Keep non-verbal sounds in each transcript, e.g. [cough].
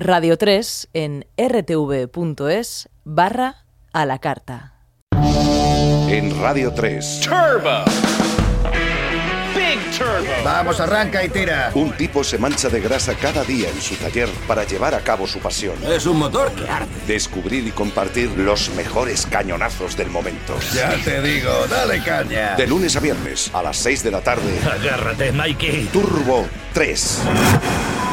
Radio 3 en rtv.es barra a la carta. En Radio 3. Turbo. Big Turbo. Vamos, arranca y tira. Un tipo se mancha de grasa cada día en su taller para llevar a cabo su pasión. Es un motor que arde. Descubrir y compartir los mejores cañonazos del momento. Ya te digo, dale caña. De lunes a viernes a las 6 de la tarde. Agárrate, Mikey. Turbo 3.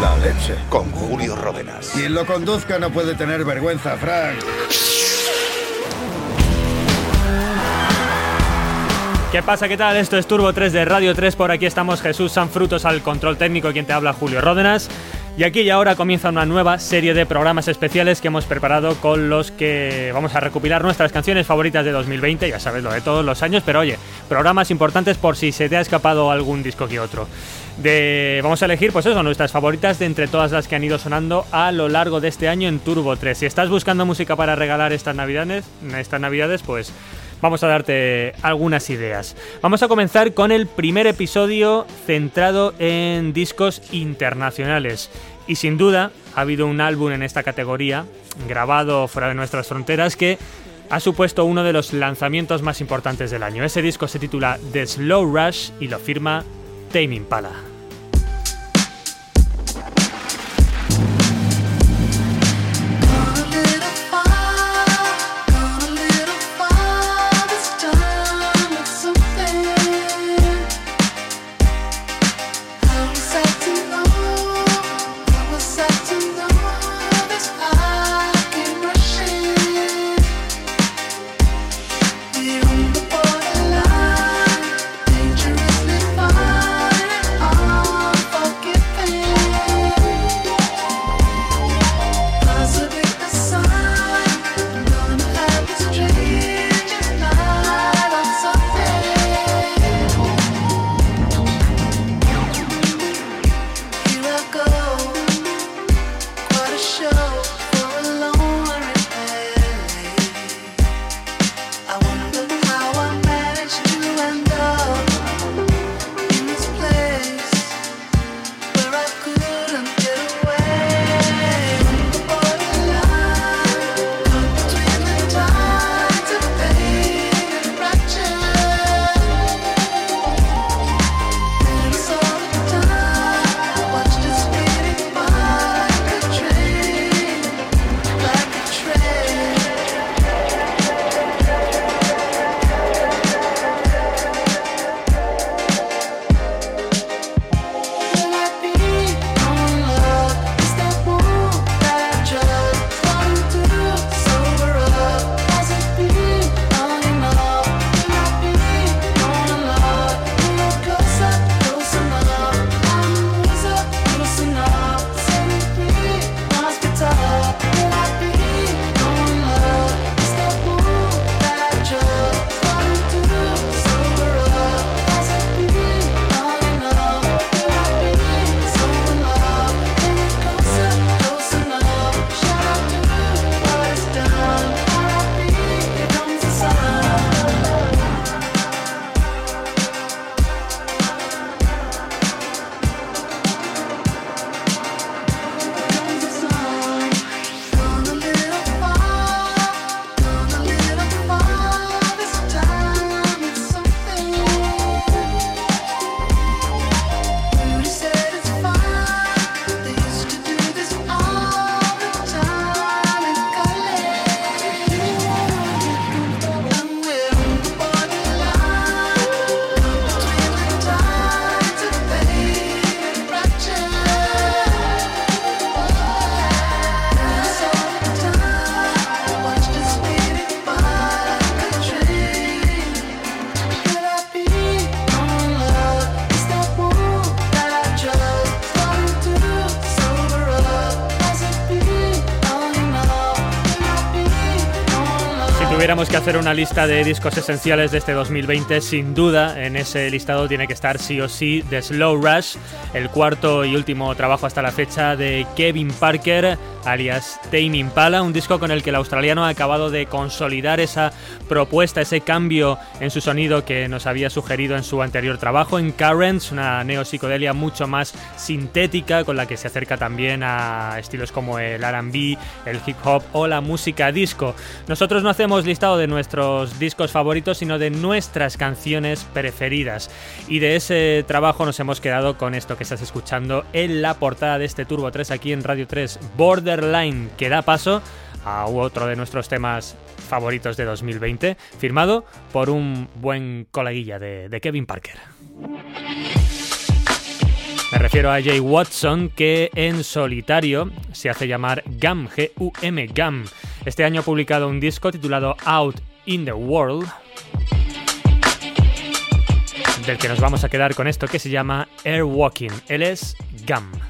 La leche. Con Julio Ródenas. Quien lo conduzca no puede tener vergüenza, Frank. ¿Qué pasa? ¿Qué tal? Esto es Turbo 3 de Radio 3. Por aquí estamos Jesús Sanfrutos al control técnico, quien te habla Julio Ródenas. Y aquí y ahora comienza una nueva serie de programas especiales que hemos preparado con los que vamos a recopilar nuestras canciones favoritas de 2020, ya sabes lo de todos los años, pero oye, programas importantes por si se te ha escapado algún disco que otro. De, vamos a elegir, pues eso, nuestras favoritas de entre todas las que han ido sonando a lo largo de este año en Turbo 3. Si estás buscando música para regalar estas navidades, estas navidades, pues vamos a darte algunas ideas. Vamos a comenzar con el primer episodio centrado en discos internacionales. Y sin duda ha habido un álbum en esta categoría, grabado fuera de nuestras fronteras, que ha supuesto uno de los lanzamientos más importantes del año. Ese disco se titula The Slow Rush y lo firma Tame Impala. Que hacer una lista de discos esenciales de este 2020, sin duda en ese listado tiene que estar sí o sí The Slow Rush, el cuarto y último trabajo hasta la fecha de Kevin Parker, alias Tame Impala, un disco con el que el australiano ha acabado de consolidar esa propuesta, ese cambio en su sonido que nos había sugerido en su anterior trabajo, en Currents, una neopsicodelia mucho más sintética, con la que se acerca también a estilos como el RB, el hip hop o la música disco. Nosotros no hacemos listado de nuestros discos favoritos, sino de nuestras canciones preferidas. Y de ese trabajo nos hemos quedado con esto que estás escuchando en la portada de este Turbo 3 aquí en Radio 3, Borderline, que da paso a otro de nuestros temas favoritos de 2020, firmado por un buen coleguilla de, de Kevin Parker. Me refiero a Jay Watson, que en solitario se hace llamar GAM, G-U-M, GAM. Este año ha publicado un disco titulado Out in the World, del que nos vamos a quedar con esto que se llama Air Walking. Él es GAM.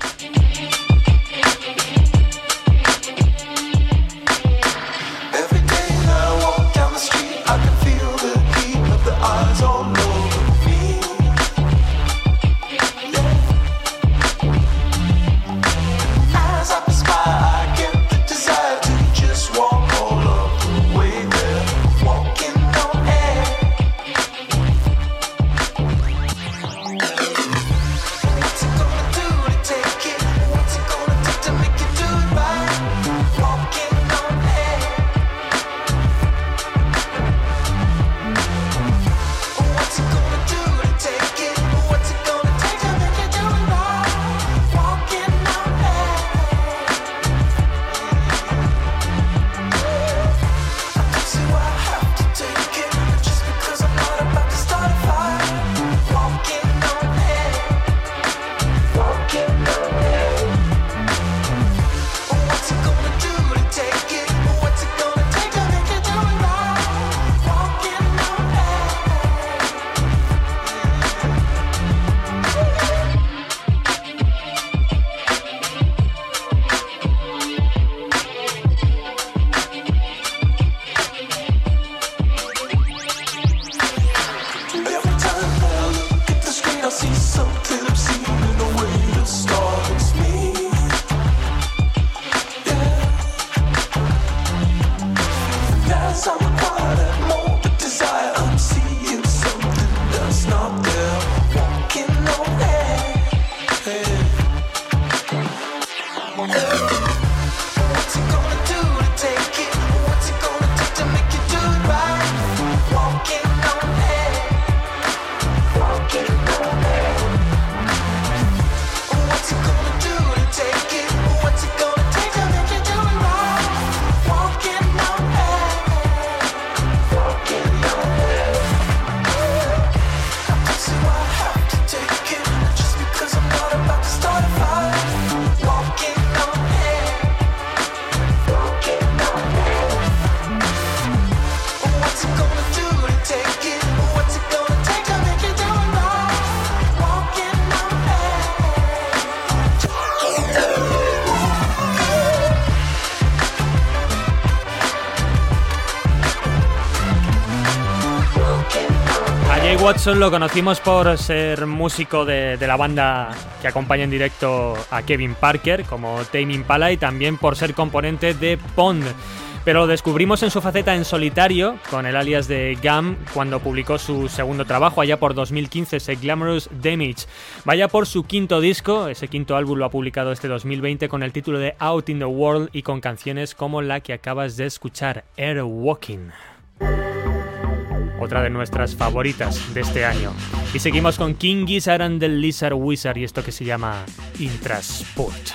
Lo conocimos por ser músico de, la banda que acompaña en directo a Kevin Parker, como Tame Impala, y también por ser componente de Pond. Pero lo descubrimos en su faceta en solitario, con el alias de Gam, cuando publicó su segundo trabajo, allá por 2015, ese Glamorous Damage. Vaya por su quinto disco, ese quinto álbum lo ha publicado este 2020 con el título de Out in the World y con canciones como la que acabas de escuchar, Air Walking otra de nuestras favoritas de este año. Y seguimos con King Gizzard and the Lizard Wizard y esto que se llama Intrasport.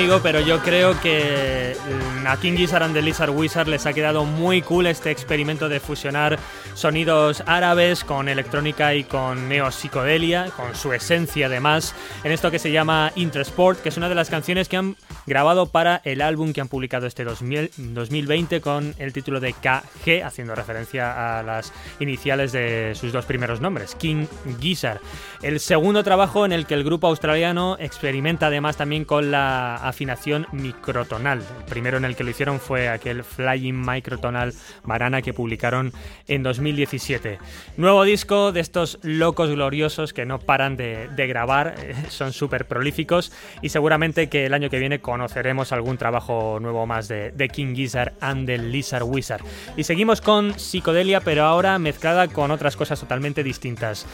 Conmigo, pero yo creo que mm, a King Gizzard and the Lizard Wizard les ha quedado muy cool este experimento de fusionar sonidos árabes con electrónica y con neopsicodelia, con su esencia además, en esto que se llama Intersport, que es una de las canciones que han grabado para el álbum que han publicado este 2000 2020 con el título de KG, haciendo referencia a las iniciales de sus dos primeros nombres, King Gizzard. El segundo trabajo en el que el grupo australiano experimenta además también con la afinación microtonal. El primero en el que lo hicieron fue aquel Flying Microtonal Varana que publicaron en 2017. Nuevo disco de estos locos gloriosos que no paran de, de grabar, eh, son súper prolíficos y seguramente que el año que viene conoceremos algún trabajo nuevo más de, King Gizzard and the Lizard Wizard. Y seguimos con psicodelia, pero ahora mezclada con otras cosas totalmente distintas.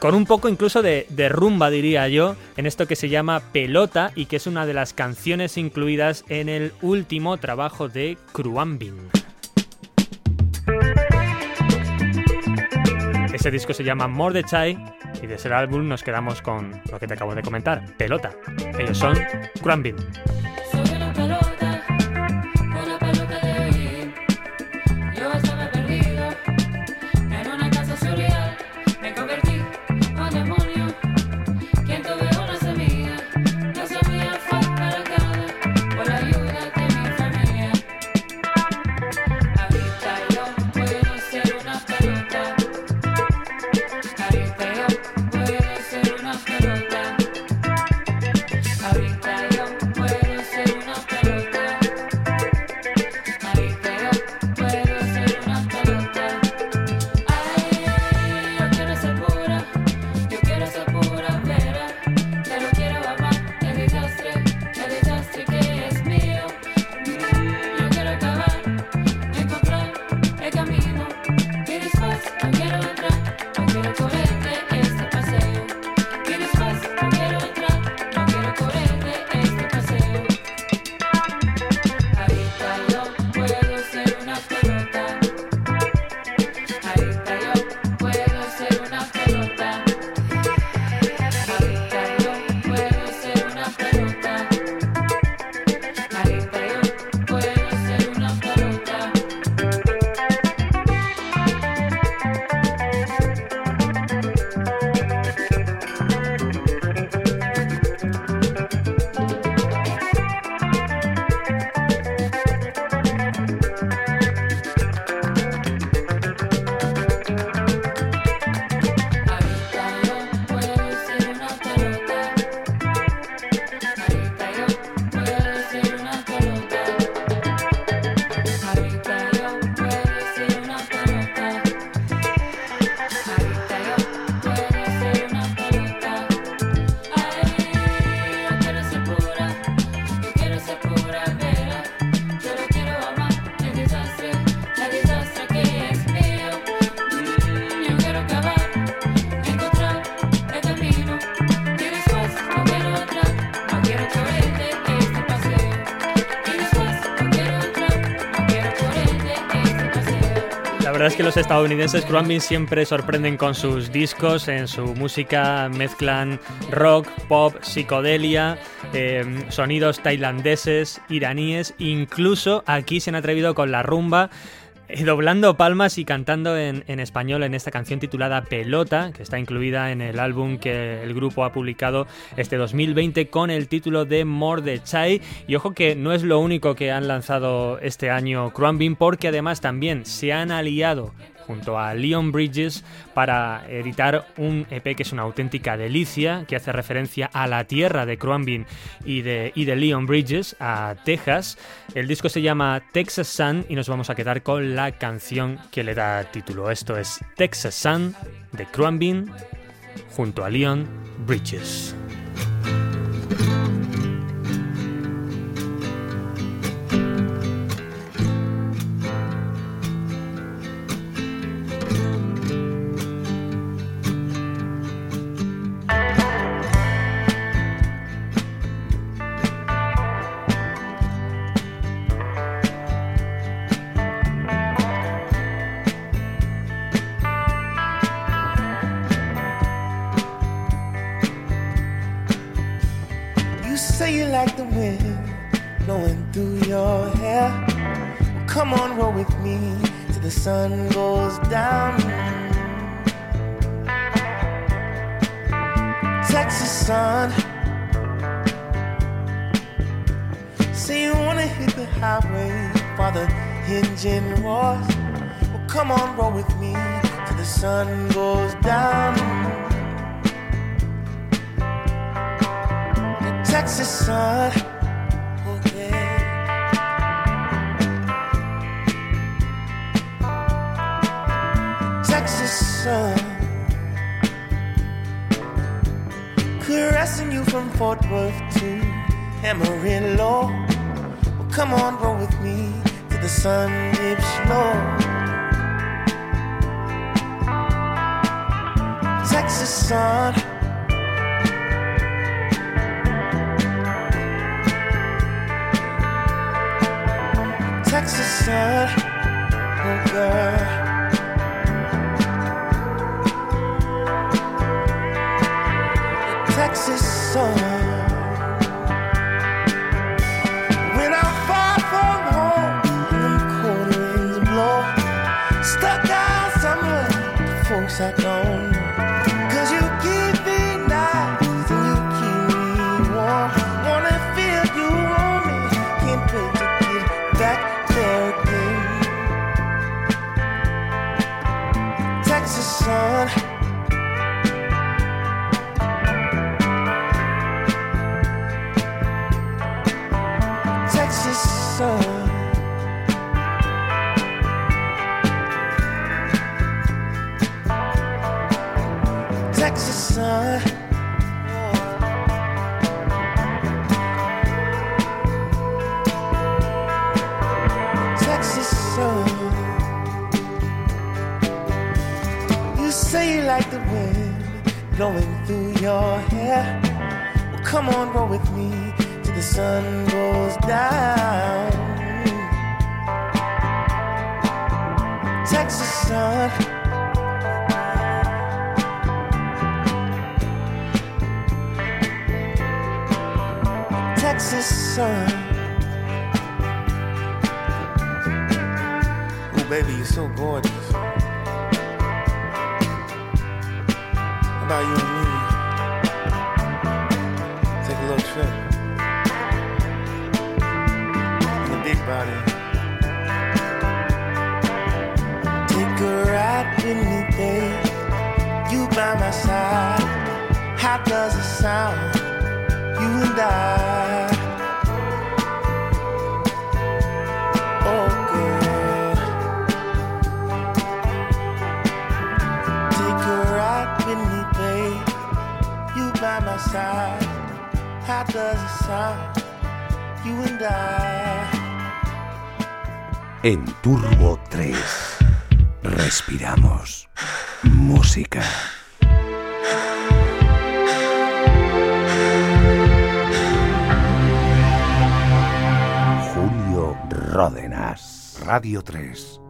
Con un poco incluso de, rumba, diría yo, en esto que se llama Pelota y que es una de las canciones incluidas en el último trabajo de Cruambin. Ese disco se llama More the Chai y de ese álbum nos quedamos con lo que te acabo de comentar, Pelota. Ellos son Cruambin. Es que los estadounidenses Crumbin siempre sorprenden con sus discos, en su música mezclan rock, pop, psicodelia, eh, sonidos tailandeses, iraníes, incluso aquí se han atrevido con la rumba. Eh, Doblando palmas y cantando en, español en esta canción titulada Pelota, que está incluida en el álbum que el grupo ha publicado este 2020 con el título de More de Chai. Y ojo que no es lo único que han lanzado este año Crumbin, porque además también se han aliado junto a Leon Bridges para editar un EP que es una auténtica delicia, que hace referencia a la tierra de Crumbin y de, y de Leon Bridges, a Texas. El disco se llama Texas Sun y nos vamos a quedar con la canción que le da título. Esto es Texas Sun de Crumbin junto a Leon Bridges. I don't En Turbo 3 respiramos música. Julio Ródenas, Radio 3.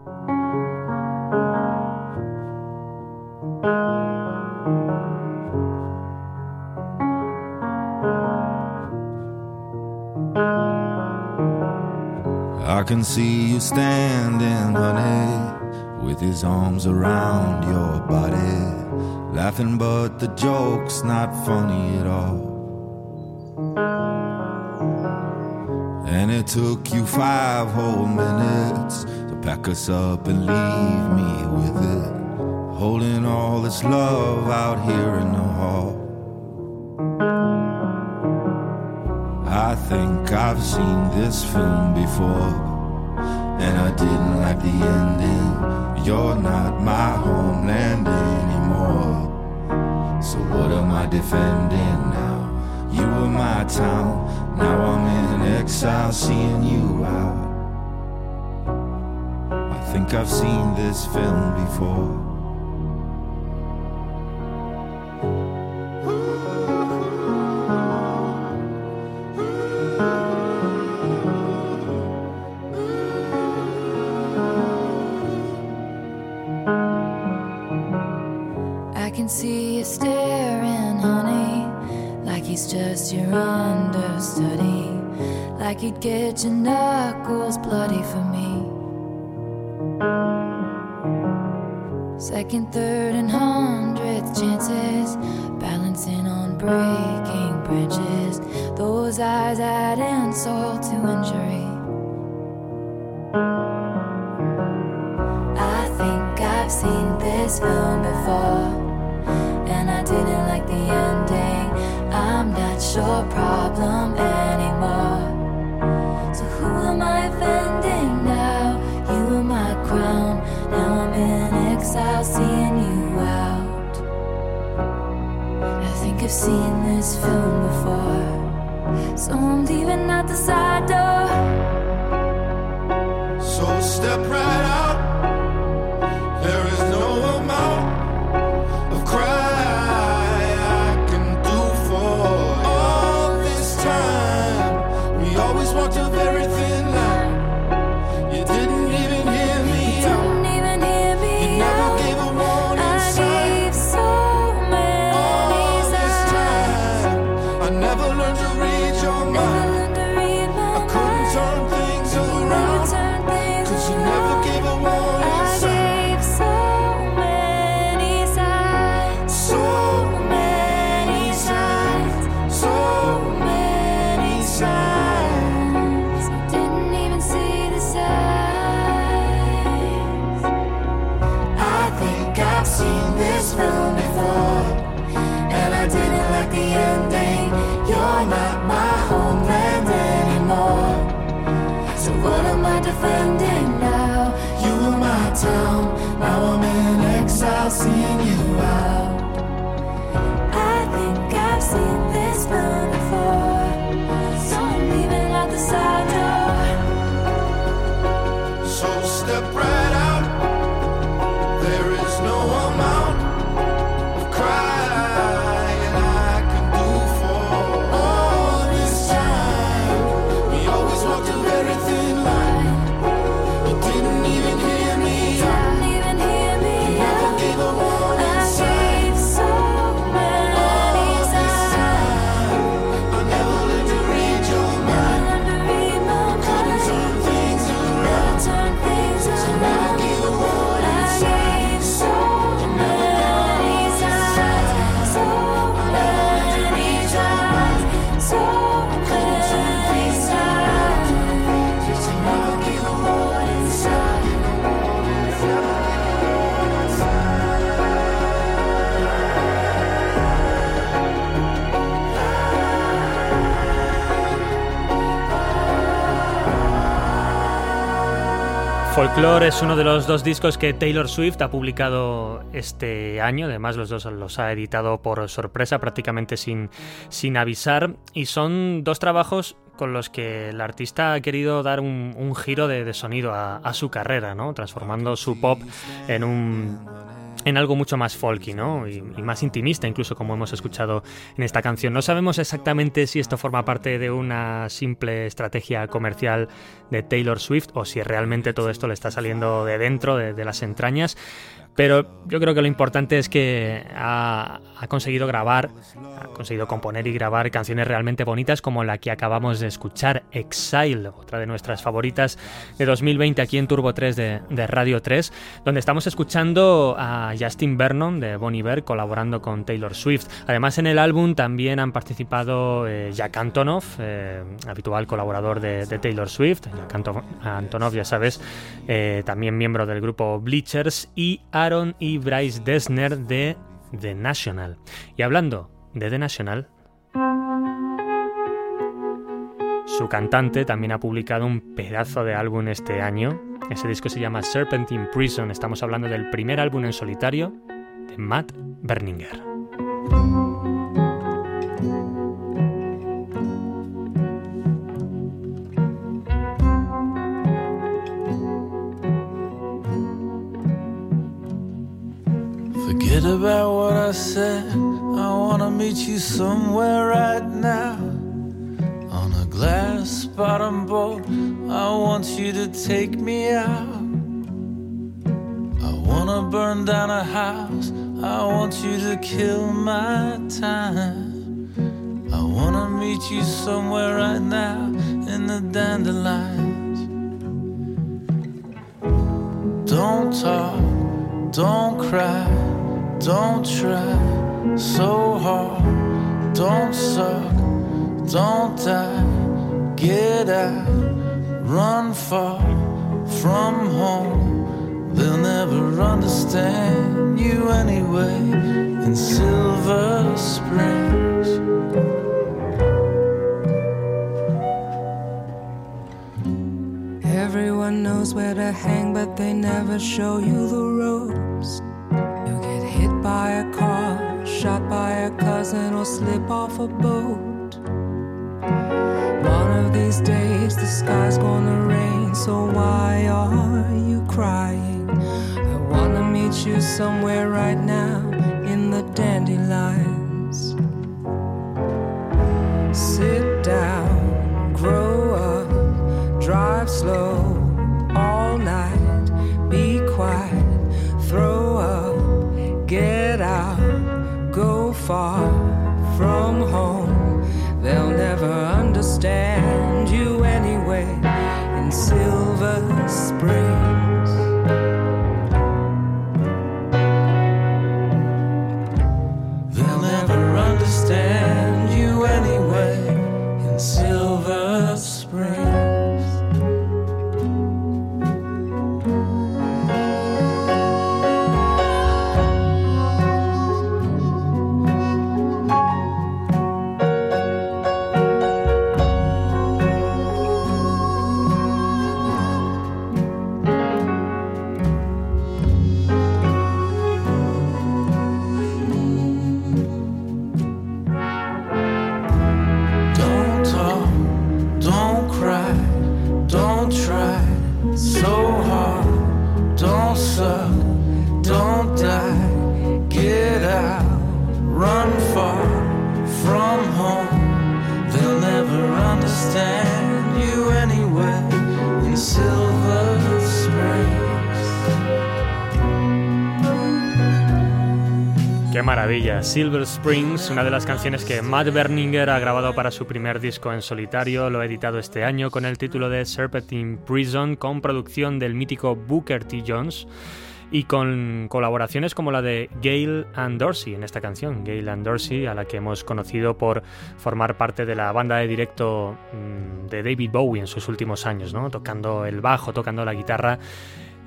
Can see you standing, honey, with his arms around your body, laughing, but the joke's not funny at all. And it took you five whole minutes to pack us up and leave me with it, holding all this love out here in the hall. I think I've seen this film before, and I didn't like the ending. You're not my homeland anymore. So what am I defending now? You were my town, now I'm in exile, seeing you out. I think I've seen this film before. You staring, honey, like he's just your understudy, like he'd get your knuckles bloody for me. Second, third, and hundredth chances, balancing on breaking branches. Those eyes add insult to injury. I think I've seen this film before, didn't like the ending. I'm not your problem anymore. So who am I offending now? You were my crown. Now I'm in exile, seeing you out. I think I've seen this film before, so I'm leaving out the side door. So step right Folklore es uno de los dos discos que Taylor Swift ha publicado este año. Además, los dos los ha editado por sorpresa, prácticamente sin, sin avisar. Y son dos trabajos con los que el artista ha querido dar un, giro de, de sonido a, a su carrera, ¿no? Transformando su pop en un en algo mucho más folky, ¿no? Y, más intimista, incluso como hemos escuchado en esta canción. No sabemos exactamente si esto forma parte de una simple estrategia comercial de Taylor Swift o si realmente todo esto le está saliendo de dentro, de, de las entrañas. Pero yo creo que lo importante es que ha, conseguido grabar, ha conseguido componer y grabar canciones realmente bonitas como la que acabamos de escuchar, Exile, otra de nuestras favoritas de 2020 aquí en Turbo 3 de, Radio 3, donde estamos escuchando a Justin Vernon de Bon Iver colaborando con Taylor Swift. Además en el álbum también han participado eh, Jack Antonoff, eh, habitual colaborador de, Taylor Swift, Jack Anto- Antonoff ya sabes, eh, también miembro del grupo Bleachers y Y Bryce Dessner de The National. Y hablando de The National, su cantante también ha publicado un pedazo de álbum este año. Ese disco se llama Serpent in Prison. Estamos hablando del primer álbum en solitario de Matt Berninger. Forget about what I said. I wanna meet you somewhere right now. On a glass bottom boat, I want you to take me out. I wanna burn down a house. I want you to kill my time. I wanna meet you somewhere right now in the dandelions. Don't talk, don't cry, don't try so hard. Don't suck, don't die. Get out, run far from home. They'll never understand you anyway in Silver Springs. Everyone knows where to hang, but they never show you the ropes. Or slip off a boat. One of these days, the sky's gonna rain, so why are you crying? I wanna meet you somewhere right now in the dandelions. Maravilla. Silver Springs, una de las canciones que Matt Berninger ha grabado para su primer disco en solitario, lo ha editado este año con el título de Serpentine Prison, con producción del mítico Booker T. Jones y con colaboraciones como la de Gail and Dorsey en esta canción. Gail and Dorsey, a la que hemos conocido por formar parte de la banda de directo mm, de David Bowie en sus últimos años, tocando el bajo, tocando la guitarra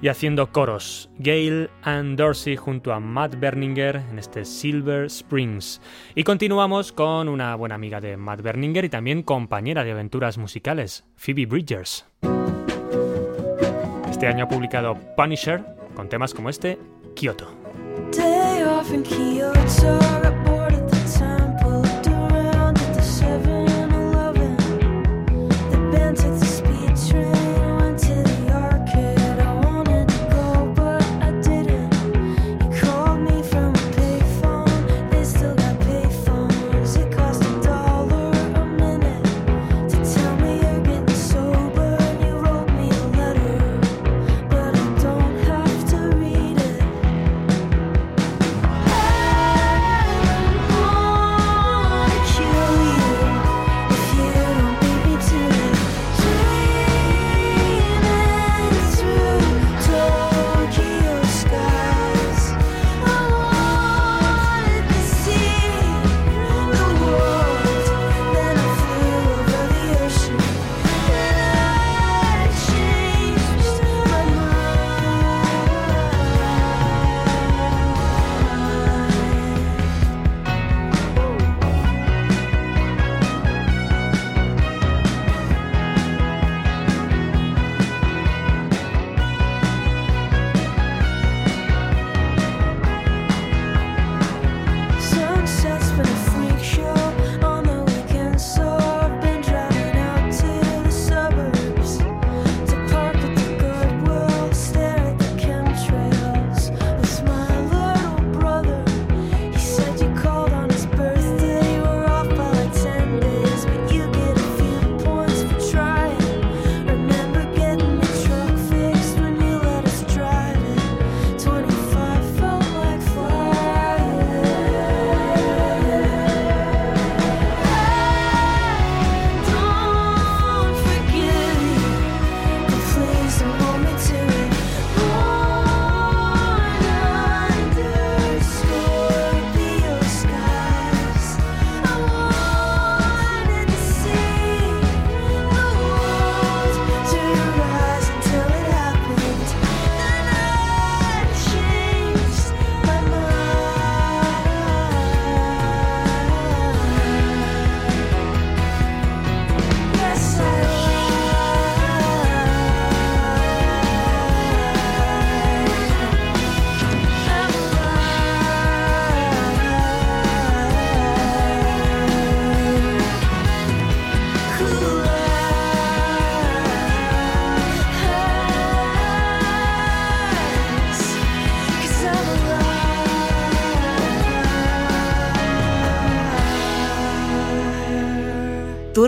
y haciendo coros. Gail and Dorsey junto a Matt Berninger en este Silver Springs. Y continuamos con una buena amiga de Matt Berninger y también compañera de aventuras musicales, Phoebe Bridgers. Este año ha publicado Punisher con temas como este, Kyoto.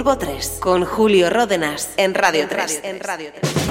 Turbo 3 con Julio Ródenas en Radio 3. En Radio 3.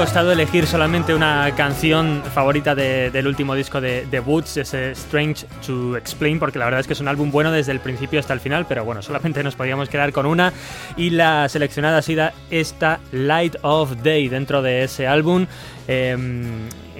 Costado elegir solamente una canción favorita de- del último disco de, Woods, ese Strange to Explain, porque la verdad es que es un álbum bueno desde el principio hasta el final, pero bueno, solamente nos podíamos quedar con una y la seleccionada ha sido esta Light of Day dentro de ese álbum. eh,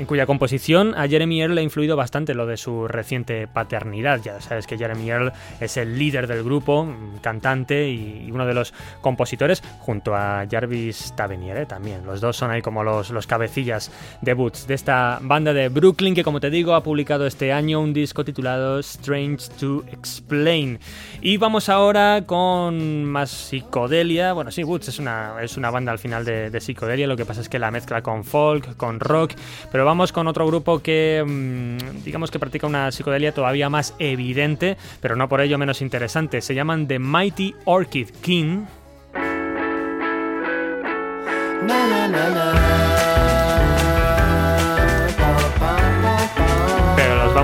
en cuya composición a Jeremy Earl le ha influido bastante lo de su reciente paternidad. Ya sabes que Jeremy Earl es el líder del grupo, mm, cantante y uno de los compositores, junto a Jarvis Taveniere también. Los dos son ahí como los, los cabecillas de Boots de esta banda de Brooklyn que, como te digo, ha publicado este año un disco titulado Strange to Explain. Y vamos ahora con más psicodelia. Bueno, sí, Boots es una, es una banda al final de, de psicodelia, lo que pasa es que la mezcla con folk, con rock, pero vamos con otro grupo que mm, digamos que practica una psicodelia todavía más evidente, pero no por ello menos interesante. Se llaman The Mighty Orchid King.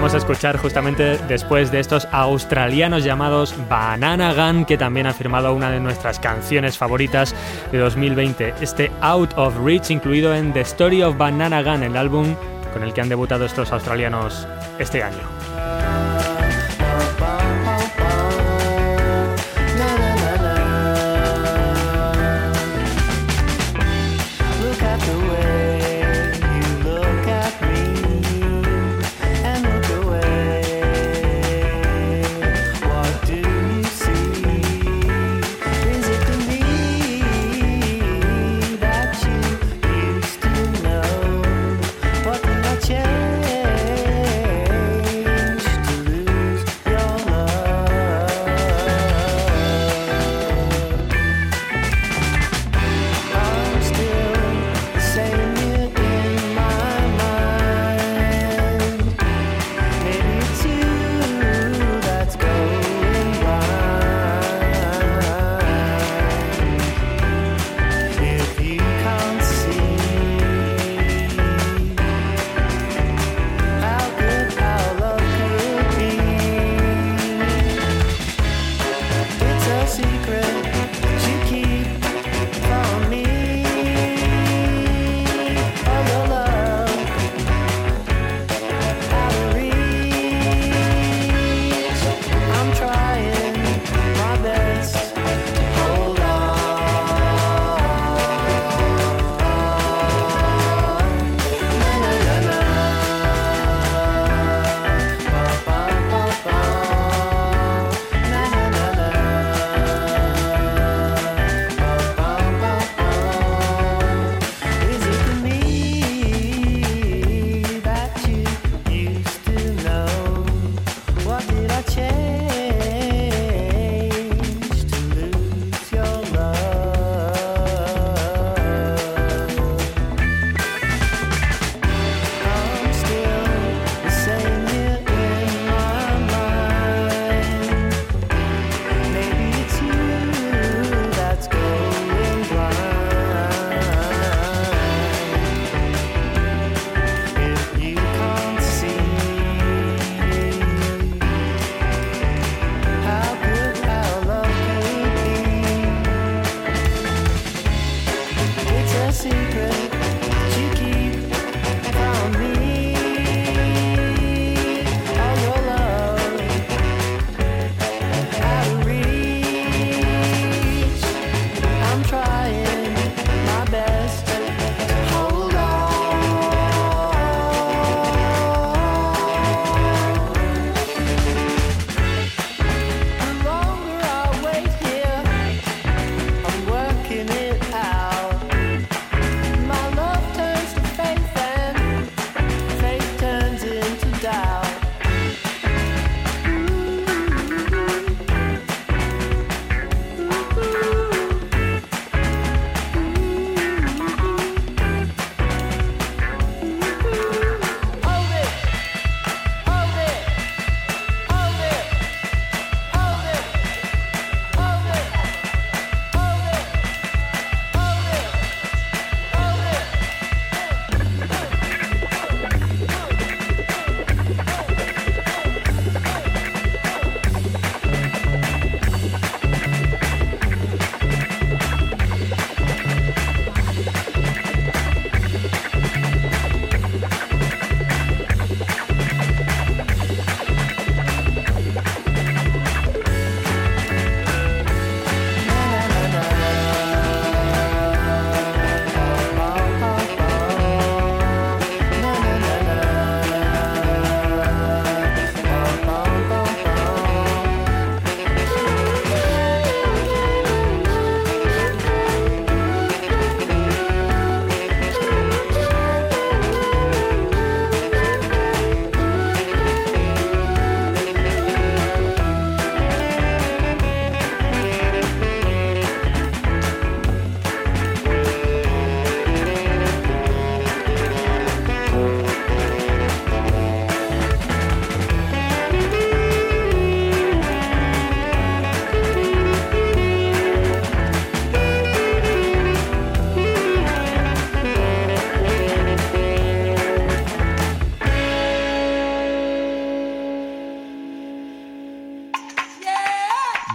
Vamos a escuchar justamente después de estos australianos llamados Banana Gun, que también ha firmado una de nuestras canciones favoritas de 2020, este Out of Reach, incluido en The Story of Banana Gun, el álbum con el que han debutado estos australianos este año.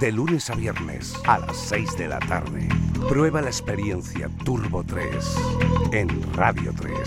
De lunes a viernes a las 6 de la tarde. Prueba la experiencia Turbo 3 en Radio 3.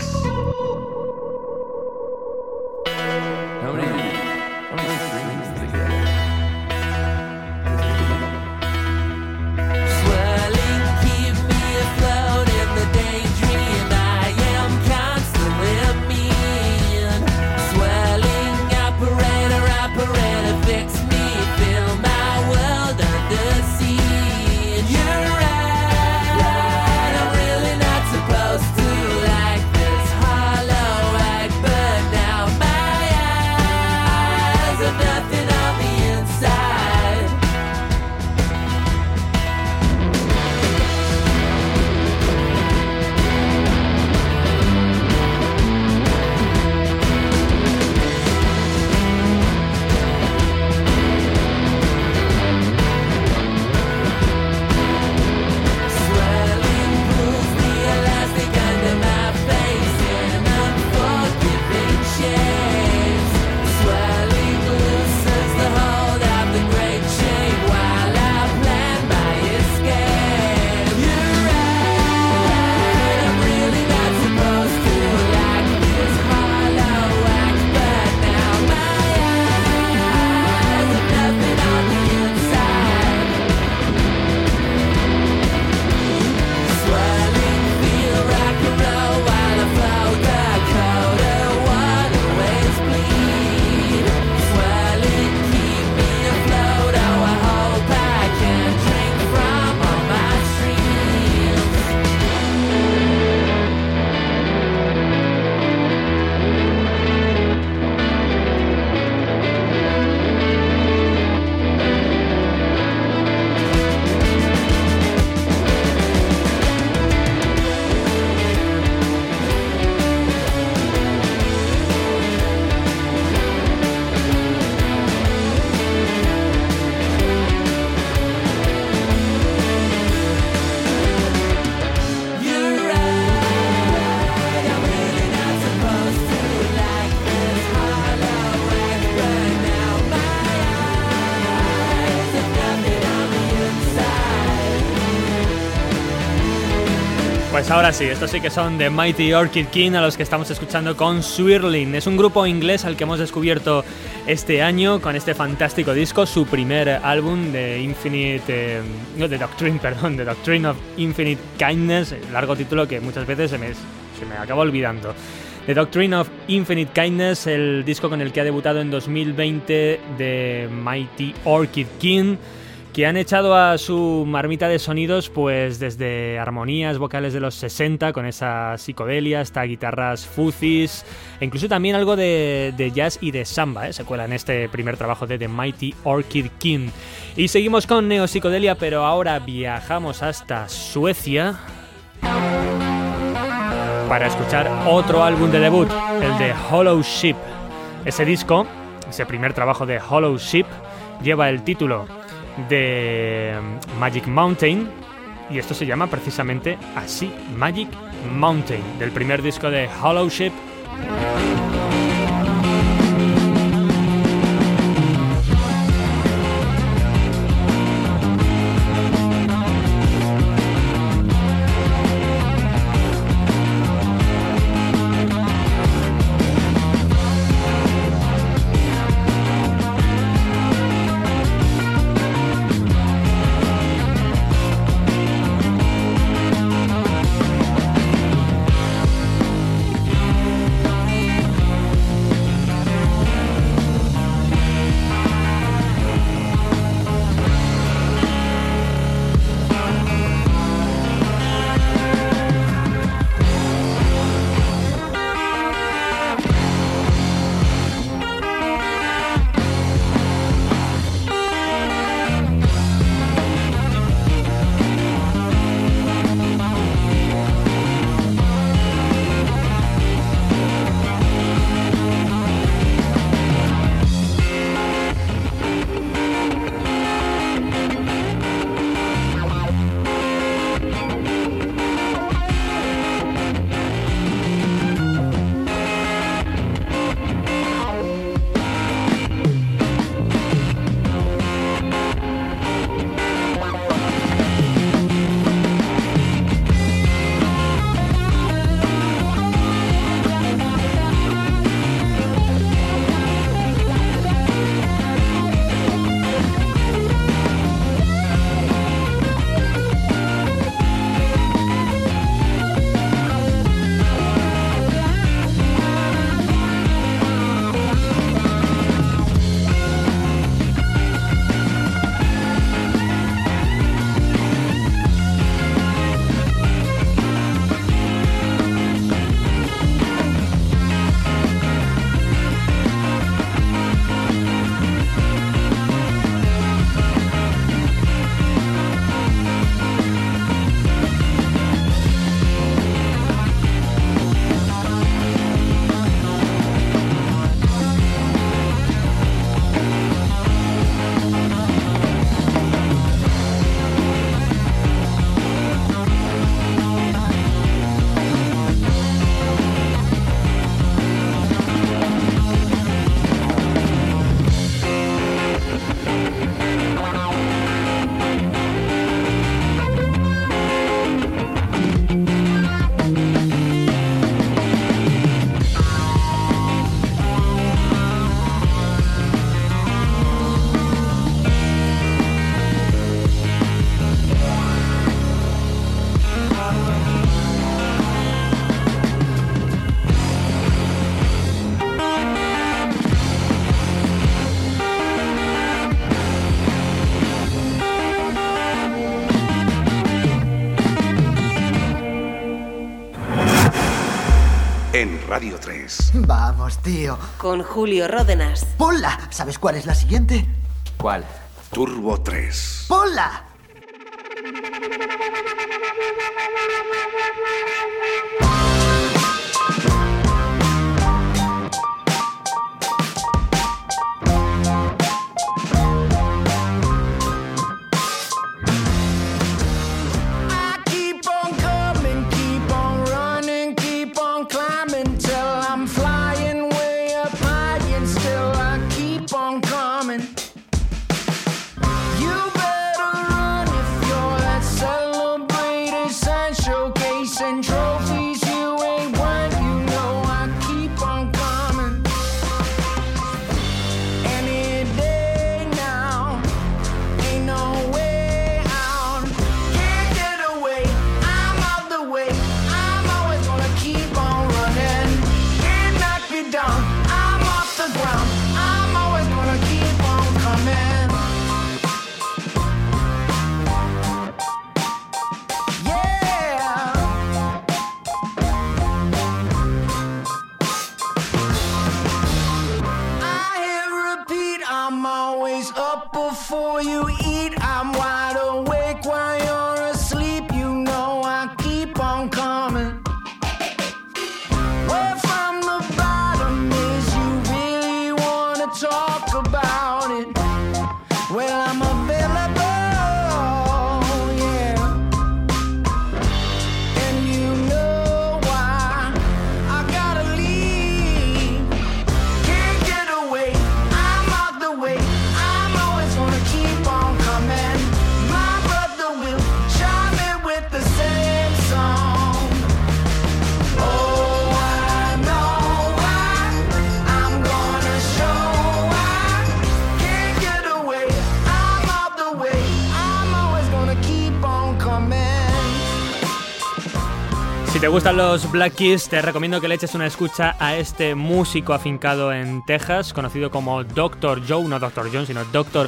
Ahora sí, estos sí que son The Mighty Orchid King a los que estamos escuchando con Swirling. Es un grupo inglés al que hemos descubierto este año con este fantástico disco, su primer álbum de Infinite, eh, no de Doctrine, [laughs] perdón, de Doctrine of Infinite Kindness, largo título que muchas veces se me, se me acaba olvidando. The Doctrine of Infinite Kindness, el disco con el que ha debutado en 2020 de Mighty Orchid King, que han echado a su marmita de sonidos pues desde armonías vocales de los 60 con esa psicodelia hasta guitarras fuzis e incluso también algo de, jazz y de samba, ¿eh? se cuela en este primer trabajo de The Mighty Orchid King. Y seguimos con neopsicodelia, pero ahora viajamos hasta Suecia para escuchar otro álbum de debut, el de Hollow Ship. Ese disco, ese primer trabajo de Hollow Ship, lleva el título de mm, Magic Mountain y esto se llama precisamente así, Magic Mountain, del primer disco de Hollow Ship. Radio 3. Vamos, tío. Con Julio Ródenas. Ponla. ¿Sabes cuál es la siguiente? ¿Cuál? Turbo 3. ¡Ponla! Te gustan los Black Keys, te recomiendo que le eches una escucha a este músico afincado en Texas, conocido como Dr. Joe, no Dr. John, sino Dr.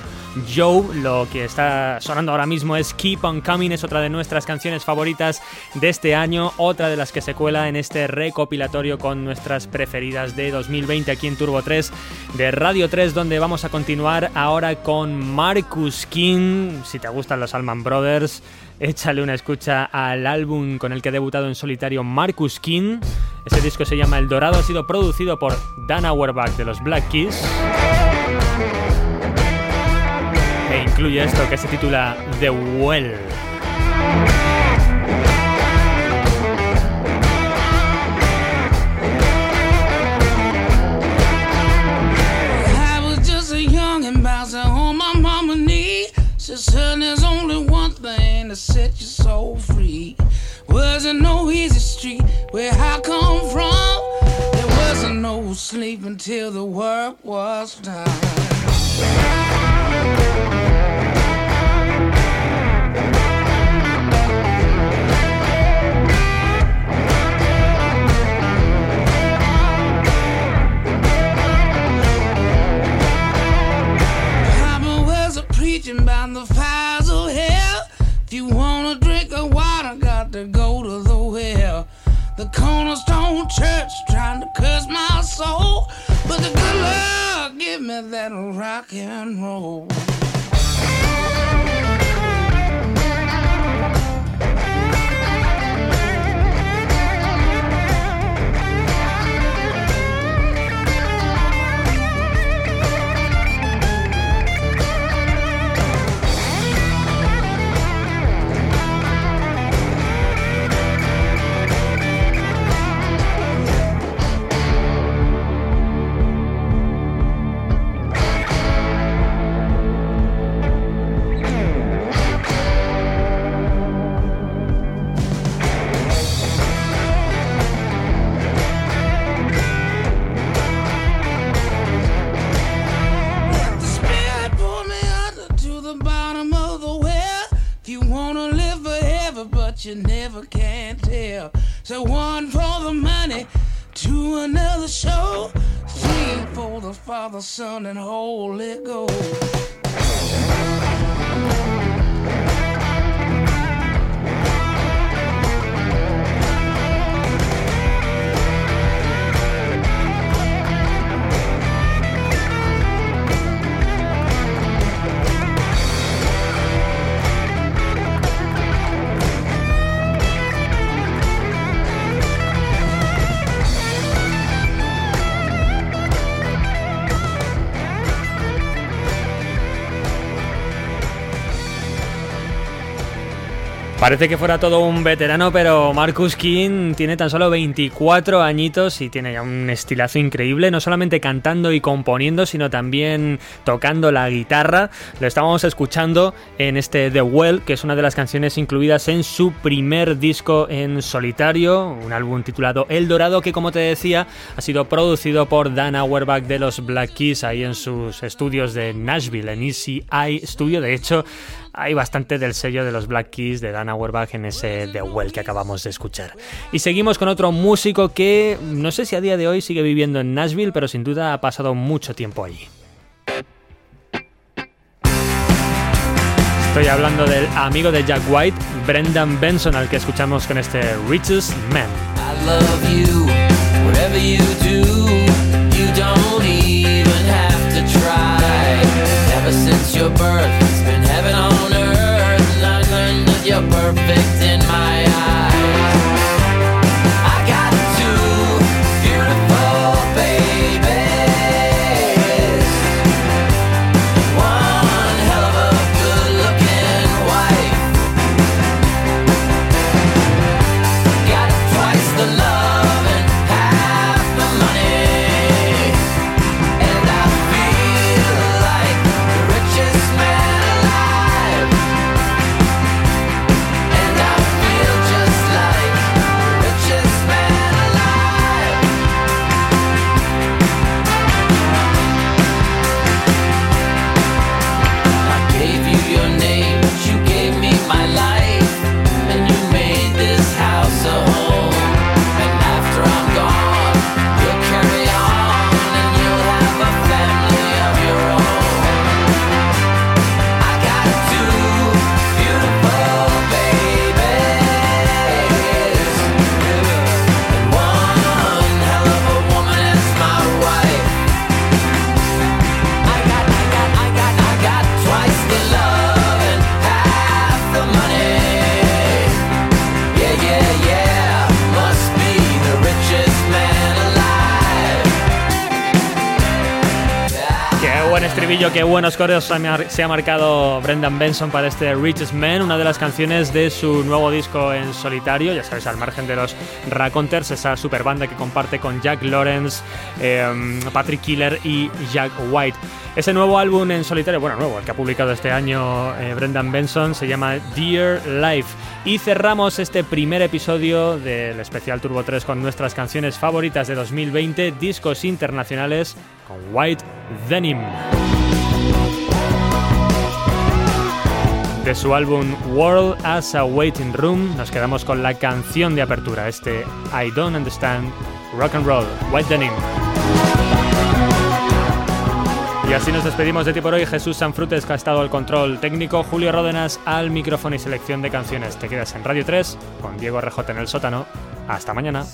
Joe. Lo que está sonando ahora mismo es Keep on Coming, es otra de nuestras canciones favoritas de este año, otra de las que se cuela en este recopilatorio con nuestras preferidas de 2020 aquí en Turbo 3 de Radio 3, donde vamos a continuar ahora con Marcus King. Si te gustan los Allman Brothers, échale una escucha al álbum con el que ha debutado en solitario Marcus King. Ese disco se llama El Dorado, ha sido producido por Dan Auerbach de los Black Keys. E incluye esto que se titula The Well. There's only one thing to set your soul free. Wasn't no easy street where I come from. There wasn't no sleep until the work was done. Preaching about the fires of hell. If you wanna The cornerstone church trying to curse my soul, but the good Lord give me that rock and roll. Father, Son, and Holy Ghost. Parece que fuera todo un veterano, pero Marcus King tiene tan solo 24 añitos y tiene ya un estilazo increíble, no solamente cantando y componiendo, sino también tocando la guitarra. Lo estábamos escuchando en este The Well, que es una de las canciones incluidas en su primer disco en solitario, un álbum titulado El Dorado, que como te decía, ha sido producido por Dan Auerbach de los Black Keys ahí en sus estudios de Nashville, en Easy Eye Studio. De hecho, hay bastante del sello de los Black Keys de Dan Auerbach en ese The Well que acabamos de escuchar. Y seguimos con otro músico que no sé si a día de hoy sigue viviendo en Nashville, pero sin duda ha pasado mucho tiempo allí. Estoy hablando del amigo de Jack White, Brendan Benson, al que escuchamos con este Richest Man. Ever since your birth, perfect in my Estribillo, qué buenos coros se ha marcado Brendan Benson para este Richest Man, una de las canciones de su nuevo disco en solitario, ya sabes, al margen de los Raconteurs, esa super banda que comparte con Jack Lawrence, eh, Patrick Killer y Jack White. Ese nuevo álbum en solitario, bueno, nuevo, el que ha publicado este año eh, Brendan Benson, se llama Dear Life. Y cerramos este primer episodio del especial Turbo 3 con nuestras canciones favoritas de 2020, discos internacionales, con White Denim. De su álbum World as a Waiting Room, nos quedamos con la canción de apertura, este I Don't Understand Rock and Roll, White Denim. Y así nos despedimos de ti por hoy. Jesús Sanfrutes, que ha estado al control técnico. Julio Ródenas al micrófono y selección de canciones. Te quedas en Radio 3 con Diego RJ en el sótano. Hasta mañana.